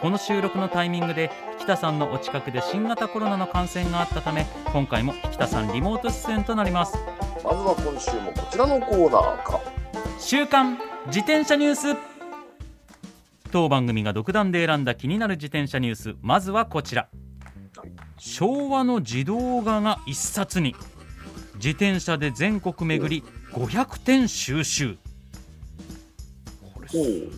この収録のタイミングで北さんのお近くで新型コロナの感染があったため今回も北さんリモート出演となります。まずは今週もこちらのコーナーか。週刊自転車ニュース。当番組が独断で選んだ気になる自転車ニュース。まずはこちら。昭和の自動画が一冊に。自転車で全国巡り500点収集。これす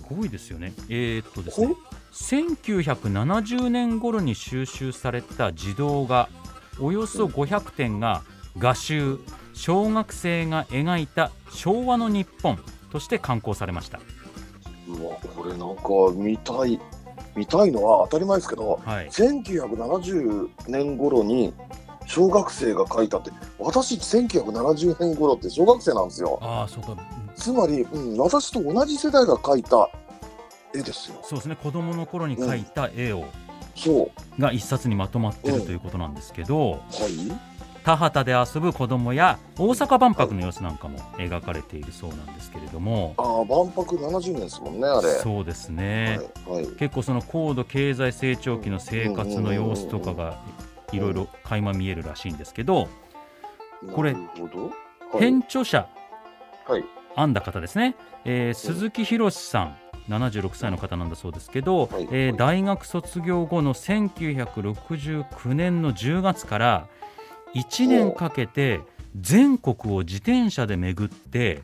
ごいですよね。えー、っとですね1970年頃に収集された自動画およそ500点が画集小学生が描いた昭和の日本として刊行されましたうわ、これなんか見たい。見たいのは当たり前ですけど、はい1970年頃に小学生が描いたって、私1970年頃って小学生なんですよ。ああそうかつまり、うん、私と同じ世代が描いた絵ですよ。そうですね子供の頃に描いた絵を、そう。が一冊にまとまってるうんということなんですけど、はい。田畑で遊ぶ子供や大阪万博の様子なんかも描かれているそうなんですけれども、ああ、万博70年ですもんね、あれ。そうですね、はい。はい。結構その高度経済成長期の生活の様子とかがいろいろ垣間見えるらしいんですけどこれ。はい。編著者はい。編んだ方ですね、えー鈴木博さん76歳の方なんだそうですけど、はいえーはい大学卒業後の1969年の10月から1年かけて全国を自転車で巡って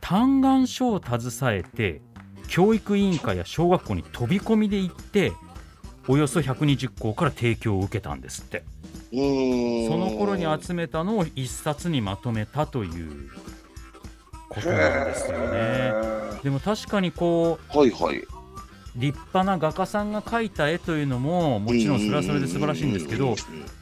嘆願書を携えて教育委員会や小学校に飛び込みで行っておよそ120校から提供を受けたんですって。その頃に集めたのを一冊にまとめたということなんですよね。へでも確かにこうーはいはい。立派な画家さんが描いた絵というのももちろんそれはそれで素晴らしいんですけど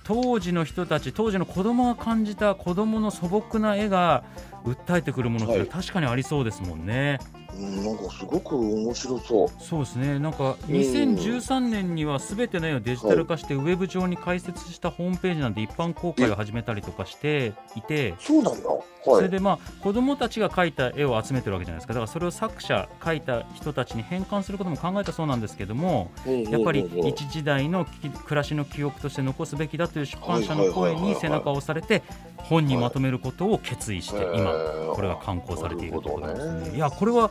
当時の人たち当時の子供が感じた子供の素朴な絵が訴えてくるものってはい確かにありそうですもんね。うん、なんかすごく面白そう。そうですねなんかうん2013年には全ての絵をデジタル化してウェブ上に開設したホームページなんで一般公開を始めたりとかしていて。そうなんだ。はい。それでまあ子供たちが描いた絵を集めてるわけじゃないですかだからそれを作者描いた人たちに変換することも考えたそうなんですけどもやっぱり一時代のき暮らしの記憶として残すべきだという出版社の声に背中を押されて本にまとめることを決意して今これが刊行されているところなんですねいやこれは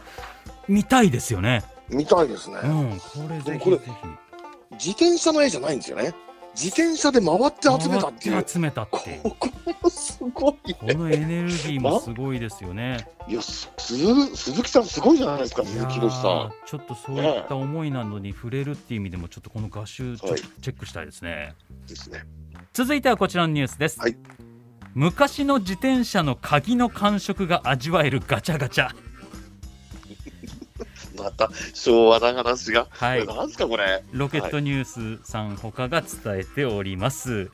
見たいですよね見たいですね。うんこれぜひこれぜひ自転車の絵じゃないんですよね。自転車で回って集めたっていう回。集めたっていうここすごいこね。のエネルギーもすごいですよねいや、す鈴鈴木さんすごいじゃないですか、鈴木宏さーん。ちょっとそういった思いなのに触れるっていう意味でもちょっとこの画集チェックしたいですね、ですね。続いてはこちらのニュースです、はい昔の自転車の鍵の感触が味わえるガチャガチャ また昭和な話が？はいなんですかこれ。ロケットニュースさん他が伝えております、はい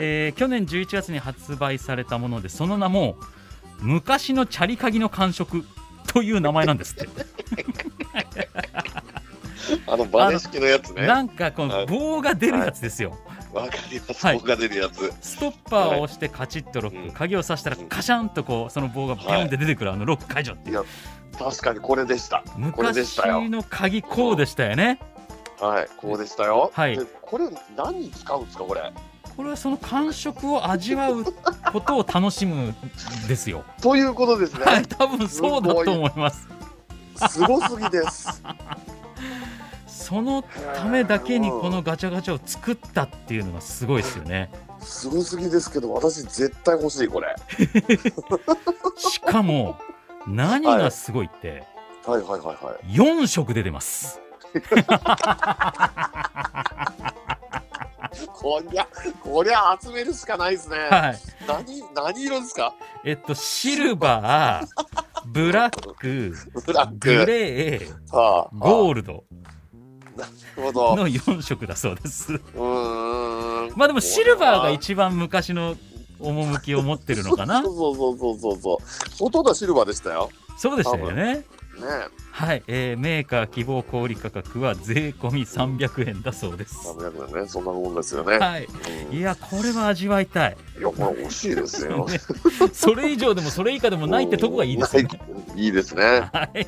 えー去年11月に発売されたものでその名も昔のチャリ鍵の感触という名前なんですって あのバネ式のやつね。なんかこはいの棒が出るやつですよ、わかります。はい棒が出るやつ。ストッパーを押してカチッとロック、うん鍵を刺したらカシャンとこうその棒がビュンって出てくる、あのロック解除っていう確かにこれでした。昔の鍵こうでしたよねはい、こうでしたよ。はいでこれ何に使うんですかこれ？これはその感触を味わうことを楽しむんですよ ということですね。はい多分そうだと思いますすごすぎです。そのためだけにこのガチャガチャを作ったっていうのがすごいですよねすごすぎですけど、私絶対欲しいこれ。しかも何がすごいってはいはいはいはい。4色で出ます こりゃ、こりゃ集めるしかないですね。はい何、何色ですか？えっとシルバー ブラックブラック。グレーはあ、ゴールルドほど。の4色だそうです。うーん。まあでもシルバーが一番昔の趣を持ってるのかな。そうそうそうそうそうそう。ほとんどはシルバーでしたよ。そうでしたよね。ね。はい、えーメーカー希望小売価格は税込み300円だそうです。300円ね。そんなもんですよね、はい。うん。いやこれは味わいたい。いやこれ欲しいですよ。ね。それ以上でもそれ以下でもないってとこがいいですよね。いいですね、はい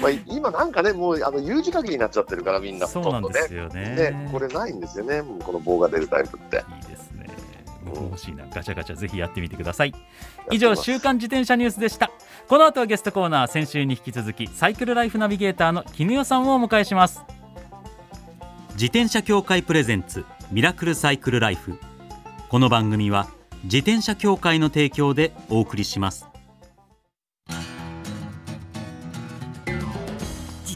まあ、今なんかねもうあの U 字鍵になっちゃってるからみんなほそうなんとんどねですよね。ねこれないんですよねもうこの棒が出るタイプって。いいですね。僕も欲しいな。ガチャガチャぜひやってみてください。以上週刊自転車ニュースでした。この後はゲストコーナー先週に引き続きサイクルライフナビゲーターの絹代さんをお迎えします。自転車協会プレゼンツミラクルサイクルライフ。この番組は自転車協会の提供でお送りします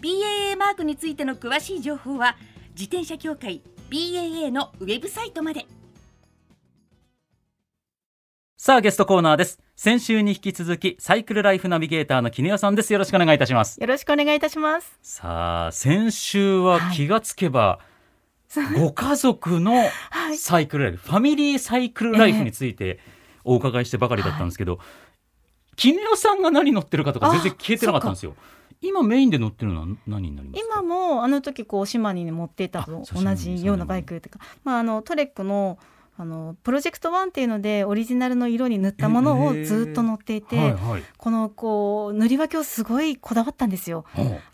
BAA マークについての詳しい情報は自転車協会 BAA のウェブサイトまで。さあゲストコーナーです。先週に引き続きサイクルライフナビゲーターの絹代さんです。よろしくお願いいたします。よろしくお願いいたします。さあ先週は気がつけば、ご家族のはい。サイクルライフ、ファミリーサイクルライフについてお伺いしてばかりだったんですけど、絹代さんが何乗ってるかとか全然聞けてなかったんですよ今メインで乗ってるのは何になりますか？今もあの時こう島に持っていたあと同じようなバイクというか、まああのトレックのあのプロジェクトワンっていうのでオリジナルの色に塗ったものをずっと乗っていて、はいはい。このこう塗り分けをすごいこだわったんですよ。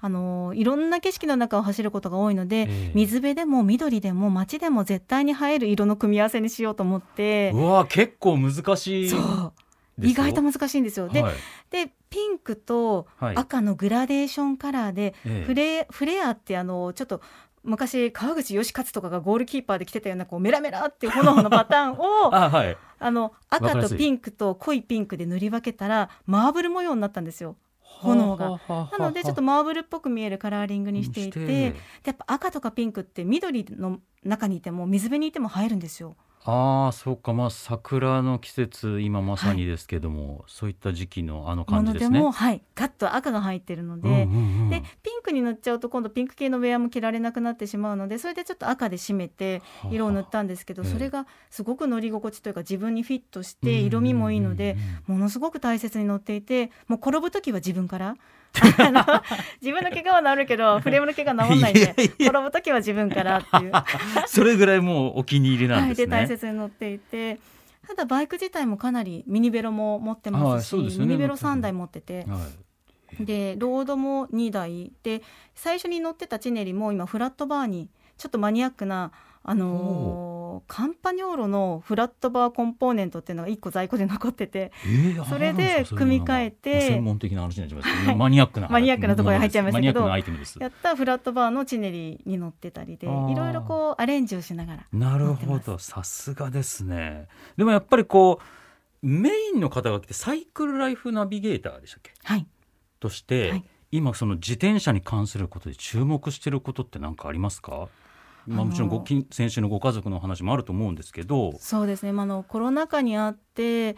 あのいろんな景色の中を走ることが多いので、ええ。水辺でも緑でも街でも絶対に映える色の組み合わせにしようと思って。うわ結構難しい意外と難しいんですよ。で,、はい。でピンクとはい。赤のグラデーションカラーで、ええ。フレフレアってあのちょっと昔川口義勝とかがゴールキーパーで着てたようなこうメラメラっていう炎のパターンを あはい。あの赤とピンクと濃いピンクで塗り分けたらマーブル模様になったんですよ。炎が。なのでちょっとマーブルっぽく見えるカラーリングにしていて。でやっぱ赤とかピンクって緑の中にいても水辺にいても映えるんですよ。ああそうか。まあ桜の季節今まさにですけども、そういった時期のあのも感じですね。のでも、はい、ガッと赤が入ってるので、うんうんうん。でピンクに塗っちゃうと今度ピンク系のウェアも着られなくなってしまうのでそれでちょっと赤で締めて色を塗ったんですけどはあそれがすごく乗り心地というか自分にフィットして色味もいいのでものすごく大切に乗っていてもう転ぶ時は自分からあの自分の怪我は治るけど フレームの怪我は治んないんで転ぶ時は自分からっていう。それぐらいもうお気に入りなんはい、ですね。で大切に乗っていてただバイク自体もかなりミニベロも持ってはいますしすよねミニベロ3台持ってて。はい。でロードも2台。で最初に乗ってたチネリも今フラットバーにちょっとマニアックなあのーカンパニョーロのフラットバーコンポーネントっていうのが1個在庫で残っててえーそれで組み替えてまあ専門的な話になっちゃいますけど、マニアックなマニアックなところに入っちゃいましたけど。やったフラットバーのチネリに乗ってたりでいろいろこうアレンジをしながら。なるほど。さすがですね。でもやっぱりこうメインの方が来てサイクルライフナビゲーターでしたっけ？はい。として、はい。今その自転車に関することで注目してることって何かありますか？まあ、もちろんごき先週のご家族の話もあると思うんですけど、そうですね、まあ、あのコロナ禍にあって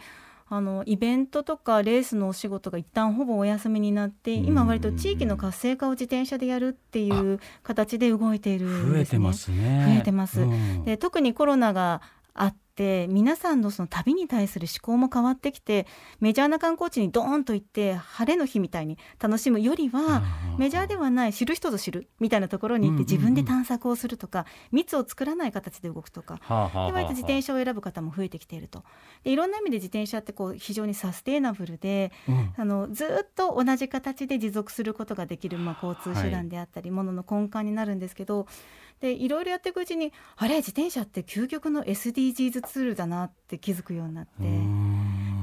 あのイベントとかレースのお仕事が一旦ほぼお休みになってうん。今割と地域の活性化を自転車でやるっていう形で動いているんですね。増えてますね。増えてます。うん。で特にコロナがあってって皆さんのその旅に対する思考も変わってきてメジャーな観光地にドーンと行って晴れの日みたいに楽しむよりはメジャーではない知る人ぞ知るみたいなところに行って自分で探索をするとか密を作らない形で動くとか。で割と自転車を選ぶ方も増えてきていると。でいろんな意味で自転車ってこう非常にサステイナブルでうん。あのずっと同じ形で持続することができる、まあ、交通手段であったり、ものの根幹になるんですけどでいろいろやっていくうちにあれ自転車って究極の SDGs ツールだなって気づくようになって。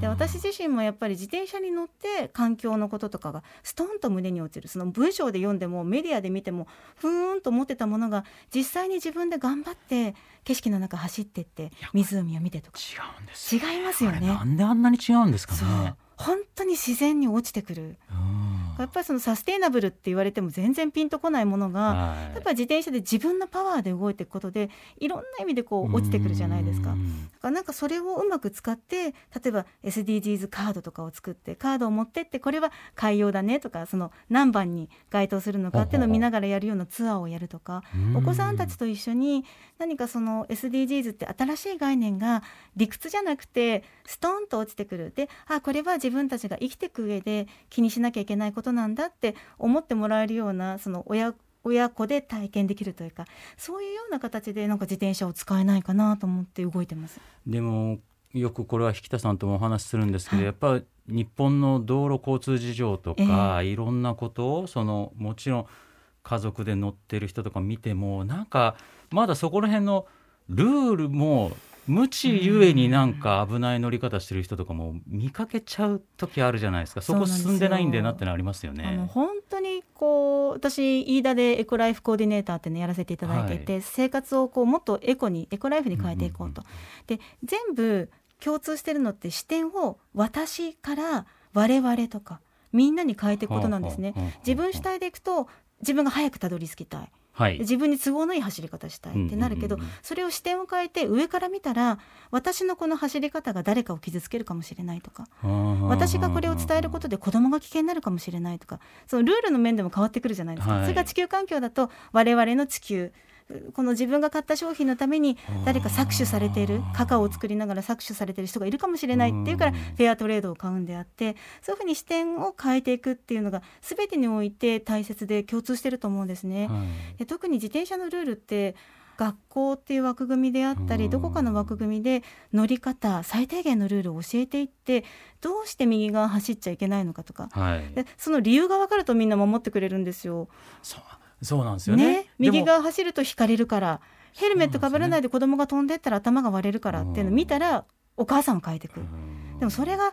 で私自身もやっぱり自転車に乗って環境のこととかがストンと胸に落ちるその文章で読んでもメディアで見てもふーんと思ってたものが実際に自分で頑張って景色の中走ってって湖を見てとか。違うんですよ違いますよね。なんであんなに違うんですかね。本当に自然に落ちてくる。うんやっぱりそのサステイナブルって言われても全然ピンとこないものがはい。やっぱり自転車で自分のパワーで動いていくことでいろんな意味でこう落ちてくるじゃないですか。うん。だからなんかそれをうまく使って例えば SDGs カードとかを作ってカードを持ってってこれは海洋だねとかその何番に該当するのかっていうのを見ながらやるようなツアーをやるとかお子さんたちと一緒に何かその SDGs って新しい概念が理屈じゃなくてストンと落ちてくる。であこれは自分たちが生きていく上で気にしなきゃいけないことなんだって思ってもらえるようなその親親子で体験できるというかそういうような形でなんか自転車を使えないかなと思って動いてます。でもよくこれは引田さんともお話しするんですけど、はいやっぱり日本の道路交通事情とか、いろんなことをそのもちろん家族で乗ってる人とか見てもなんかまだそこら辺のルールも無知ゆえになんか危ない乗り方してる人とかも見かけちゃう時あるじゃないですか。そこ進んでないんだよなってのありますよね。本当にこう私飯田でエコライフコーディネーターっていうのやらせていただいてい。て、生活をこうもっとエコにエコライフに変えていこうと。で全部共通してるのって視点を私から我々とかみんなに変えていくことなんですね。自分主体でいくと自分が早くたどり着きたいはい。自分に都合のいい走り方したいってなるけど、それを視点を変えて上から見たら私のこの走り方が誰かを傷つけるかもしれないとか私がこれを伝えることで子供が危険になるかもしれないとかそのルールの面でも変わってくるじゃないですか、はい。それが地球環境だと我々の地球この自分が買った商品のために誰か搾取されているカカオを作りながら搾取されている人がいるかもしれないっていうからうん。フェアトレードを買うんであってそういうふうに視点を変えていくっていうのが全てにおいて大切で共通してると思うんですね。はい。で特に自転車のルールって学校っていう枠組みであったうん。りどこかの枠組みで乗り方最低限のルールを教えていってどうして右側走っちゃいけないのかとか。はい。でその理由が分かるとみんな守ってくれるんですよ。そうそうなんですよね。ね右側走ると引かれるからヘルメットかぶらないで子供が飛んでったら頭が割れるからっていうのを見たらお母さんを変えてくる。でもそれが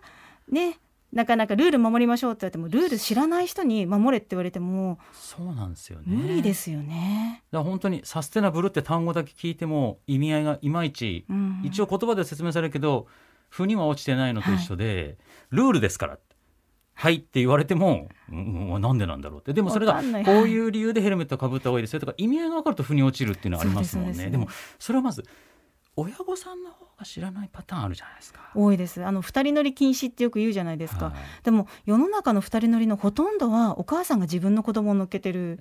ねなかなかルール守りましょうって言われてもルール知らない人に守れって言われてもそうなんですよね。無理ですよね。だから本当にサステナブルって単語だけ聞いても意味合いがいまいち、うん一応言葉で説明されるけど腑には落ちてないのと一緒で、ルールですからはいって言われても、うんうん、なんでなんだろうって。でもそれがこういう理由でヘルメットかぶった方がいいですよとか意味合いが分かると腑に落ちるっていうのはありますもんそうでです。ねでもそれはまず親御さんの方が知らないパターンあるじゃないですか。多いです。あの二人乗り禁止ってよく言うじゃないですか、はい。でも世の中の二人乗りのほとんどはお母さんが自分の子供を乗っけてる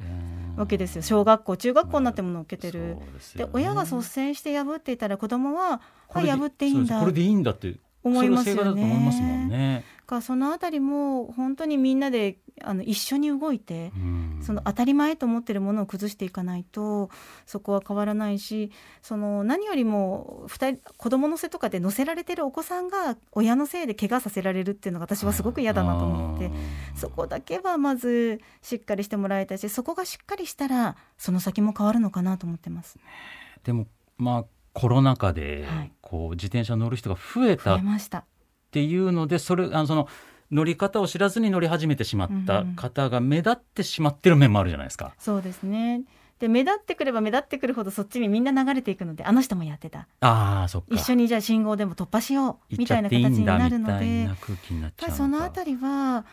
わけですよ。小学校中学校になっても乗っけてる、そうでね。親が率先して破っていたら子供はこれであ破っていいんだこれでいいんだって思いますよね。それが正解だと思いますもんね。かそのあたりも本当にみんなであの一緒に動いてうん。その当たり前と思ってるものを崩していかないとそこは変わらないしその何よりも二人子供の背とかで乗せられてるお子さんが親のせいで怪我させられるっていうのが私はすごく嫌だなと思ってそこだけはまずしっかりしてもらいたいしそこがしっかりしたらその先も変わるのかなと思ってます。でもまあコロナ禍ではいこう自転車乗る人が増え増たっ。ていうのでそれあのその乗り方を知らずに乗り始めてしまった方が目立ってしまってる面もあるじゃないですか。そうですね。で目立ってくれば目立ってくるほどそっちにみんな流れていくのであの人もやってたああそっか一緒にじゃあ信号でも突破しようみたいな形になるのでそのあたりは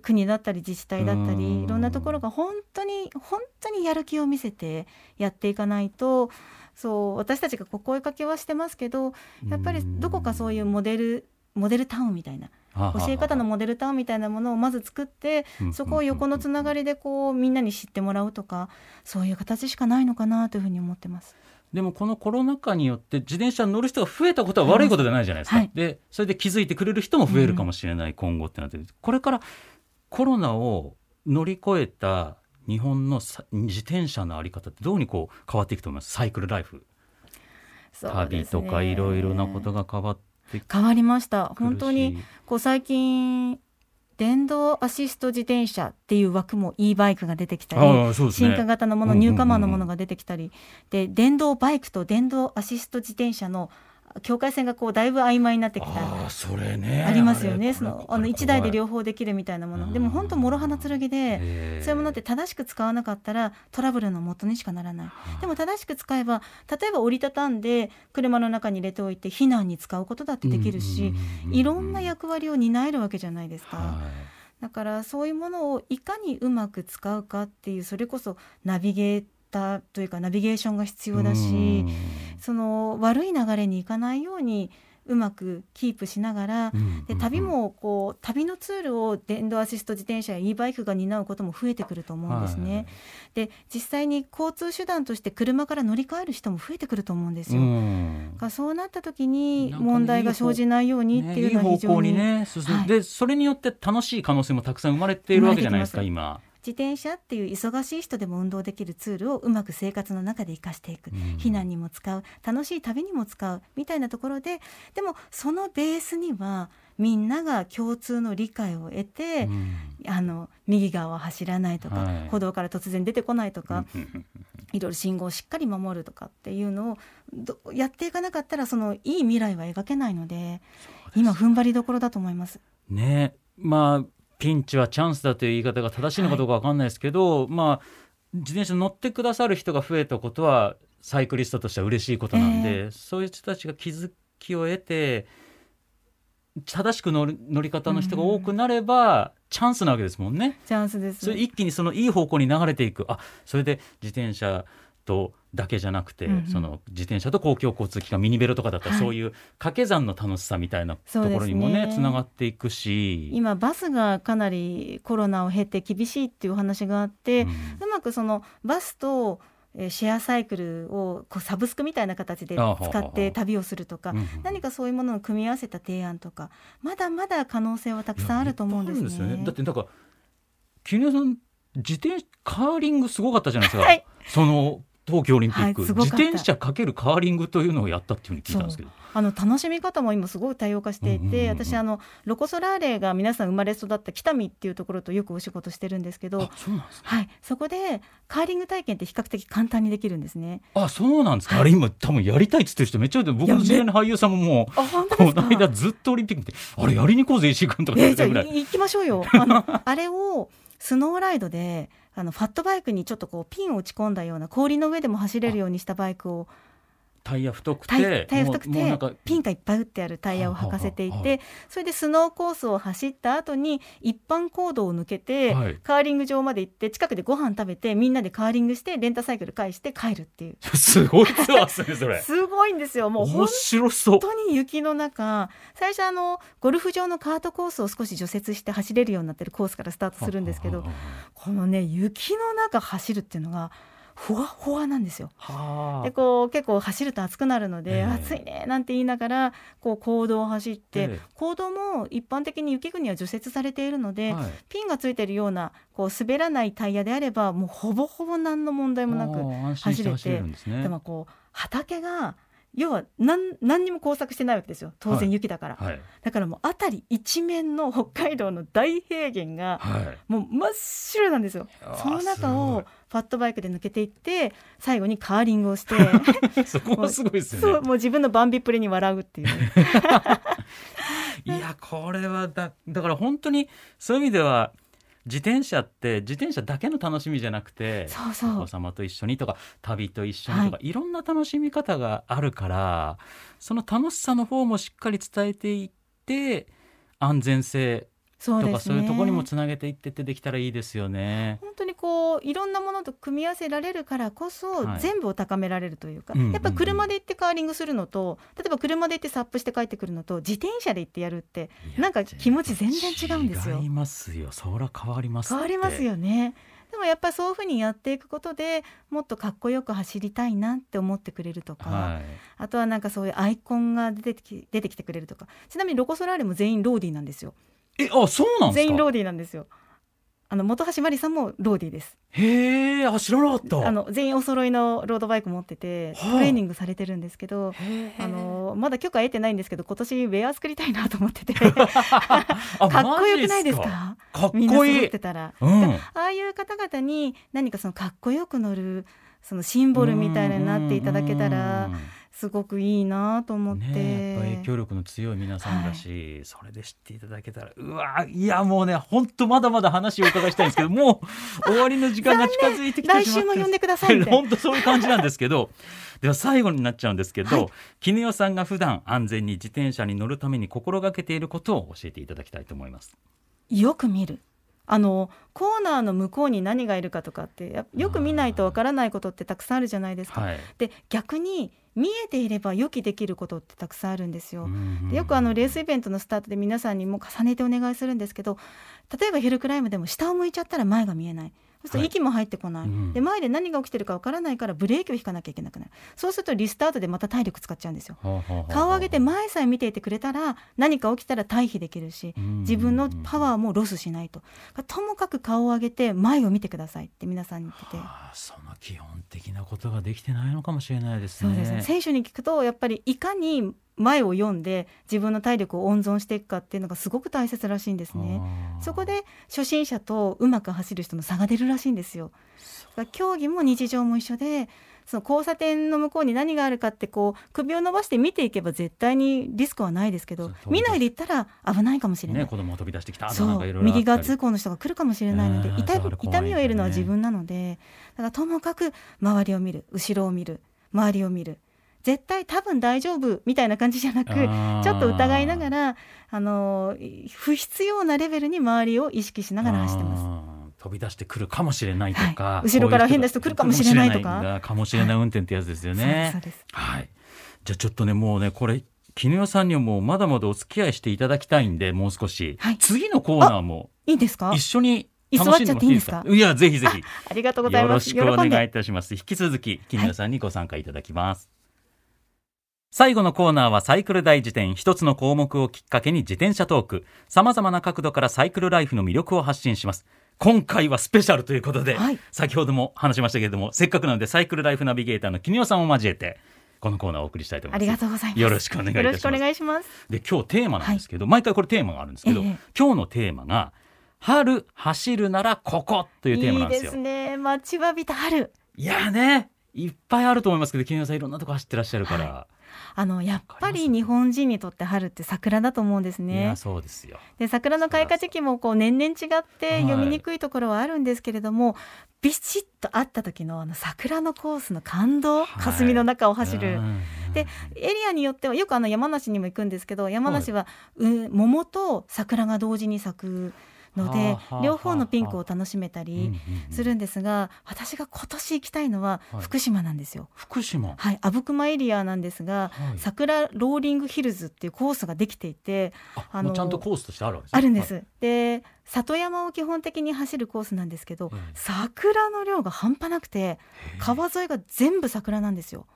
国だったり自治体だったうん。りいろんなところが本当に本当にやる気を見せてやっていかないとそう私たちがお声かけはしてますけどやっぱりどこかそういうモデルモデルタウンみたいな教え方のモデルタウンみたいなものをまず作ってそこを横のつながりでこうみんなに知ってもらうとかそういう形しかないのかなというふうに思ってます。でもこのコロナ禍によって自転車に乗る人が増えたことは悪いことじゃないじゃないですか、はい。でそれで気づいてくれる人も増えるかもしれない、今後ってなってるこれからコロナを乗り越えた日本のさ自転車のあり方ってどうにこう変わっていくと思います？サイクルライフ、そう旅とかいろいろなことが変わって変わりまし。た本当にこう最近電動アシスト自転車っていう枠も e バイクが出てきたりね。進化型のもの、ニューカマーのものが出てきたり。で電動バイクと電動アシスト自転車の境界線がこうだいぶ曖昧になってきた。ああそれね。ありますよね。そのあの1台で両方できるみたいなもうん。のでも本当諸刃の剣でそういうものって正しく使わなかったらトラブルの元にしかならない。でも正しく使えば例えば折りたたんで車の中に入れておいて避難に使うことだってできるしいろんな役割を担えるわけじゃないですか。はだからそういうものをいかにうまく使うかっていうそれこそナビゲーターというかナビゲーションが必い要だしうんその悪い流れにいかないようにうまくキープしながらうんで旅もこう旅のツールを電動アシスト自転車や e バイクが担うことも増えてくると思うんですね。で実際に交通手段として車から乗り換える人も増えてくると思うんですよ。うそうなった時に問題が生じないようにっていうのは非常ににね進んはいでそれによって楽しい可能性もたくさん生まれているわけじゃないですか生今。自転車っていう忙しい人でも運動できるツールをうまく生活の中で生かしていく、うん。避難にも使う楽しい旅にも使うみたいなところででもそのベースにはみんなが共通の理解を得て、うん。あの右側を走らないとか、はい。歩道から突然出てこないとか、いろいろ信号をしっかり守るとかっていうのをどやっていかなかったらそのいい未来は描けないので今踏ん張りどころだと思います。ね。まあピンチはチャンスだという言い方が正しいのかどうかわかんないですけど、まあ自転車に乗ってくださる人が増えたことはサイクリストとしては嬉しいことなんで、そういう人たちが気づきを得て正しく乗り方の人が多くなれば、チャンスなわけですもんね。チャンスですそれ一気にそのいい方向に流れていく。あそれで自転車とだけじゃなくて、うんうん。その自転車と公共交通機関ミニベロとかだったら、はい。そういう掛け算の楽しさみたいなところにもねつながっていくし。今バスがかなりコロナを経て厳しいっていうお話があって、うん。うまくそのバスとえーシェアサイクルをこうサブスクみたいな形で使って旅をするとか何かそういうものを組み合わせた提案とかまだまだ可能性はたくさんあると思うんですいやいっぱいあるんね。だってなんか絹代さん自転カーリングすごかったじゃないですか、はいその東京オリンピック、はい自転車かけるカーリングというのをやったっていうふうに聞いたんですけど。あの楽しみ方も今すごい多様化していて、うんうんうんうん。私あのロコ・ソラーレが皆さん生まれ育った北見っていうところとよくお仕事してるんですけどあ、そうなんですね。はい、そこでカーリング体験って比較的簡単にできるんですね。あそうなんですか、あれ今多分やりたいっつってる人めっちゃいて僕の知り合いの俳優さんももうこの間ずっとオリンピックってあれやりに行こうぜ石井君とか言ってたぐらいい行きましょうよ。あのあれをスノーライドであのファットバイクにちょっとこうピンを打ち込んだような氷の上でも走れるようにしたバイクをタイヤ太くてタイヤ太くてもうもうなんかピンがいっぱい打ってあるタイヤを履かせていてそれでスノーコースを走った後に一般公道を抜けて、はい。カーリング場まで行って近くでご飯食べてみんなでカーリングしてレンタサイクル返して帰るっていう。すごいツアーですねそれ。すごいんですよ。もう本面白そう。本当に雪の中。最初あのゴルフ場のカートコースを少し除雪して走れるようになってるコースからスタートするんですけどこのね雪の中走るっていうのがふわふわなんですよ。はあ。でこう結構走ると暑くなるので、ええ。暑いねなんて言いながらこう公道を走って、ええ。公道も一般的に雪国は除雪されているので、はい。ピンがついてるようなこう滑らないタイヤであればもうほぼほぼ何の問題もなく走れるんですね。でもこう畑が要は何何にも工作してないわけですよ。当然雪だから、はい。だからもう辺り一面の 北海道の大平原がはい。もう真っ白なんですよ。あーその中をファットバイクで抜けていって最後にカーリングをして そこもすごいですそよね。う もう自分のバンビっぷりに笑うっていう。ね、いやこれはだだから本当にそういう意味では自転車って自転車だけの楽しみじゃなくてそうそう。お子様と一緒にとか旅と一緒にとか、い、ろんな楽しみ方があるからその楽しさの方もしっかり伝えていって安全性とかそういうところにもつなげていってってできたらいいですよね。本当にこういろんなものと組み合わせられるからこそ、はい。全部を高められるというか、やっぱ車で行ってカーリングするのと例えば車で行ってサップして帰ってくるのと自転車で行ってやるってなんか気持ち全然違うんですよ。違いますよ。そりゃ変わります変わりますよね。でもやっぱりそういうふうにやっていくことでもっとかっこよく走りたいなって思ってくれるとか、はい。あとはなんかそういうアイコンが出てき出てきてくれるとか。ちなみにロコ・ソラーレも全員ローディーなんですよえあそうなんですか？全員ローディーなんですよ。あの本橋まりさんもローディーです。へえあ知らなかった。あの全員お揃いのロードバイク持っててはあ。トレーニングされてるんですけど、あのまだ許可得てないんですけど今年ウェア作りたいなと思ってて。あ かっこよくないですか？か？っこいいてたら。うん。ああいう方々に何かそのかっこよく乗るそのシンボルみたいになっていただけたらうんすごくいいなと思って、ねえやっぱ影響力の強い皆さんだし、それで知っていただけたらうわいやもうね本当まだまだ話をお伺いしたいんですけど もう終わりの時間が近づいてきてしまって。来週も呼んでください本当そういう感じなんですけど では最後になっちゃうんですけど、絹代さんが普段安全に自転車に乗るために心がけていることを教えていただきたいと思います。よく見る。あのコーナーの向こうに何がいるかとかってやよく見ないとわからないことってたくさんあるじゃないですか。はい、で逆に見えていれば予期できることってたくさんあるんですよ。うんでよくあのレースイベントのスタートで皆さんにも重ねてお願いするんですけど例えばヒルクライムでも下を向いちゃったら前が見えないそうすると息も入ってこない、うんで前で何が起きてるかわからないからブレーキを引かなきゃいけなくなる。そうするとリスタートでまた体力使っちゃうんですよ。ほうほうほうほう顔を上げて前さえ見ていてくれたら何か起きたら退避できるしうん自分のパワーもロスしないと。ともかく顔を上げて前を見てくださいって皆さんに言ってて。ああその基本的なことができてないのかもしれないですね。そうですね。選手に聞くとやっぱりいかに前を読んで自分の体力を温存していくかっていうのがすごく大切らしいんですね。そこで初心者とうまく走る人の差が出るらしいんですよ。競技も日常も一緒でその交差点の向こうに何があるかってこう首を伸ばして見ていけば絶対にリスクはないですけど見ないでいったら危ないかもしれない。ね子供が飛び出してきたそう右側通行の人が来るかもしれないのでねえ痛みを得るのはね自分なのでだからともかく周りを見る後ろを見る周りを見る絶対多分大丈夫みたいな感じじゃなくちょっと疑いながらあの不必要なレベルに周りを意識しながら走ってます。飛び出してくるかもしれないとか、はい。後ろから変な人来るかもしれないとか。かもしれないんだかもしれない運転ってやつですよね。そうです。はい。じゃあちょっとねもうねこれ絹代さんにはもうまだまだお付き合いしていただきたいんでもう少し、はい。次のコーナーもいいですか？一緒に座っちゃっていいんですか？いやぜひぜひ。ありがとうございます。よろしくお願いいたします。引き続き絹代さんにご参加いただきます、最後のコーナーはサイクル大辞典一つの項目をきっかけに自転車トーク。様々な角度からサイクルライフの魅力を発信します。今回はスペシャルということで、はい。先ほども話しましたけれどもせっかくなのでサイクルライフナビゲーターの絹代さんを交えてこのコーナーをお送りしたいと思います。ありがとうございます。よろしくお願いいたします。よろしくお願いします。で今日テーマなんですけど、毎回これテーマがあるんですけど、ええ。今日のテーマが春走るならここというテーマなんですよ。いいですね。待ちわびた春。いやねいっぱいあると思いますけど絹代さんいろんなとこ走ってらっしゃるから、あのやっぱり日本人にとって春って桜だと思うんですい、ねやそうですよ。で桜の開花時期もこう年々違ってはい。読みにくいところはあるんですけれども、ビシッと会った時のあの桜のコースの感動、はい。霞の中を走る、うんでエリアによってはよくあの山梨にも行くんですけど山梨は、う桃と桜が同時に咲くので両方のピンクを楽しめたりうんするんですが、私が今年行きたいのははい。福島なんですよ。福島、はい、阿武隈エリアなんですが、はい。桜ローリングヒルズっていうコースができていてああのちゃんとコースとしてあるわけですね。あるんです。で里山を基本的に走るコースなんですけど、うん桜の量が半端なくて川沿いが全部桜なんですよ。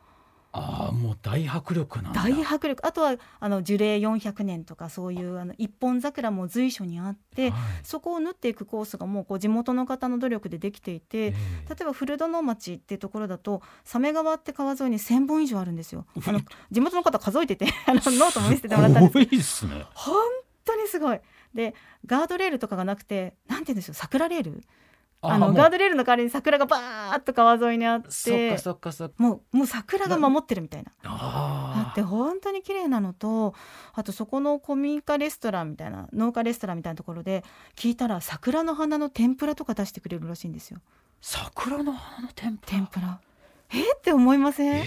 ああもう大迫力なんだ。大迫力。あとはあの樹齢400年とかそういうあの一本桜も随所にあって、はい。そこを縫っていくコースがもうこう地元の方の努力でできていて、え例えば古殿町っていうところだと鮫川って川沿いに1,000本以上あるんですよ。あの地元の方数えてて あのノートも見せてもらったんです。すごいですね。本当にすごい。でガードレールとかがなくてなんて言うんでしょう桜レールあのガードレールの代わりに桜がバーッと川沿いにあっそっかてそっかそっか。もうもう桜が守ってるみたいな。だあって本当に綺麗なのとあとそこの古民家レストランみたいな農家レストランみたいなところで聞いたら桜の花の天ぷらとか出してくれるらしいんですよ。桜の花の天ぷら？えーって思いません？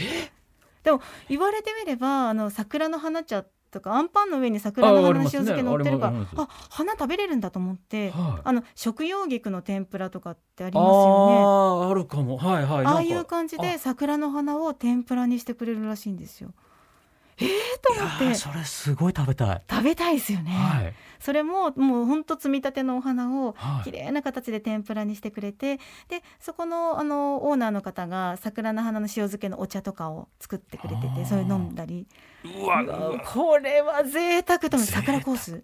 でも言われてみればあの桜の花茶とかあんパンの上に桜の花の塩漬け乗ってるからあ,、ねあ花食べれるんだと思って、はい。あの食用菊の天ぷらとかってありますよね。あああるかも。はいはい。ああいう感じで桜の花を天ぷらにしてくれるらしいんですよ。えー、とや思って。ーそれすごい食べたい、食べたいですよね、はい。それももうほんと摘みたてのお花をはい。綺麗な形で天ぷらにしてくれてでそこのあのオーナーの方が桜の花の塩漬けのお茶とかを作ってくれててそれ飲んだり。うわこれは贅沢と思桜コース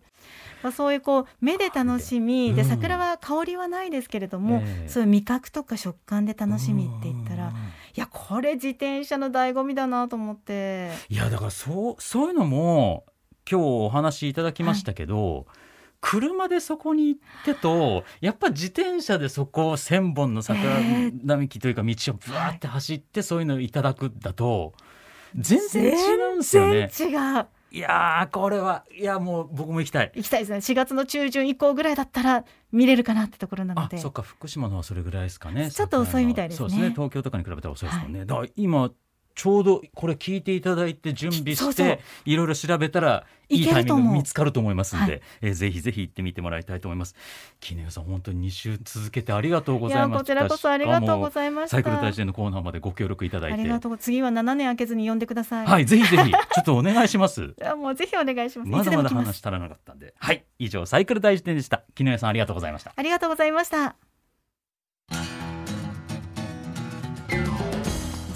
まあそういうこう目で楽しみ。でうん。桜は香りはないですけれども、ええ。そういう味覚とか食感で楽しみって言ったらうんいやこれ自転車の醍醐味だなと思って。いやだからそうそういうのも今日お話しいただきましたけど、車でそこに行ってとやっぱ自転車でそこ1,000本の桜え並木というか道をブワーって走ってそういうのをいただくだと全然違うんですよね。全然違ういやーこれはいやもう僕も行きたい。行きたいですね。4月の中旬以降ぐらいだったら見れるかなってところなので。あそっか福島のはそれぐらいですかねちょっと遅いみたいですね。そうですね東京とかに比べたら遅いですもんね、だから今ちょうどこれ聞いていただいて準備していろいろ調べたらいいタイミング見つかると思いますんで、はい。えーぜひぜひ行ってみてもらいたいと思います。絹代さん本当に2週続けてありがとうごいざいますやこちらこそありがとうございました。サイクル大使のコーナーまでご協力いただいて。ありがとう次は7年空けずに呼んでくださいはいぜひぜひ。ちょっとお願いします。いやもうぜひお願いします。まだまだ話足らなかったんで。はい以上サイクル大使店でした。絹代さんありがとうございました。ありがとうございました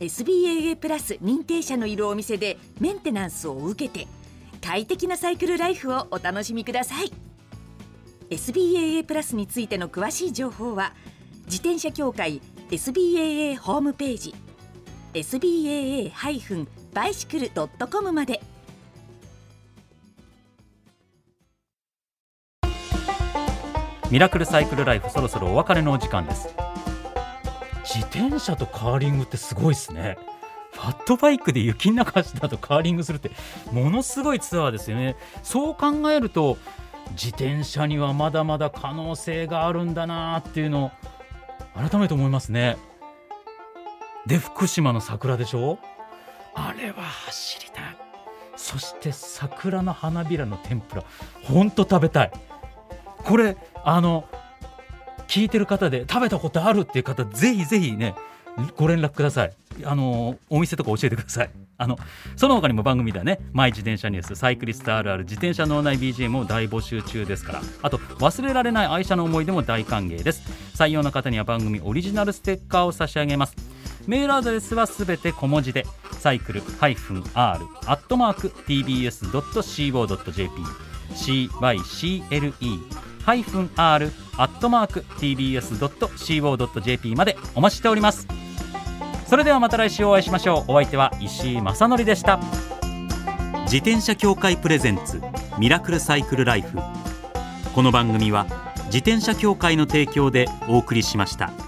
SBAA プラス認定者のいるお店でメンテナンスを受けて快適なサイクルライフをお楽しみください。SBAA プラスについての詳しい情報は自転車協会 SBAA ホームページ SBAA-bicycle.com まで。ミラクルサイクルライフそろそろお別れのお時間です。自転車とカーリングってすごいですね。ファットバイクで雪の中走った後カーリングするってものすごいツアーですよね。そう考えると自転車にはまだまだ可能性があるんだなっていうのを改めて思いますね。で福島の桜でしょ？あれは走りたい。そして桜の花びらの天ぷらほんと食べたい。これあの聞いてる方で食べたことあるっていう方ぜひぜひねご連絡ください。あのお店とか教えてください。あのその他にも番組ではねマイ自転車ニュースサイクリストあるある自転車脳内 BGM を大募集中ですからあと忘れられない愛車の思い出も大歓迎です。採用の方には番組オリジナルステッカーを差し上げます。メールアドレスはすべて小文字でサイクル -r アットマーク tbs.co.jp cycle -r アットマーク tbs.co.jp までお待ちしております。それではまた来週お会いしましょう。お相手は石井正則でした。自転車協会プレゼンツミラクルサイクルライフ。この番組は自転車協会の提供でお送りしました。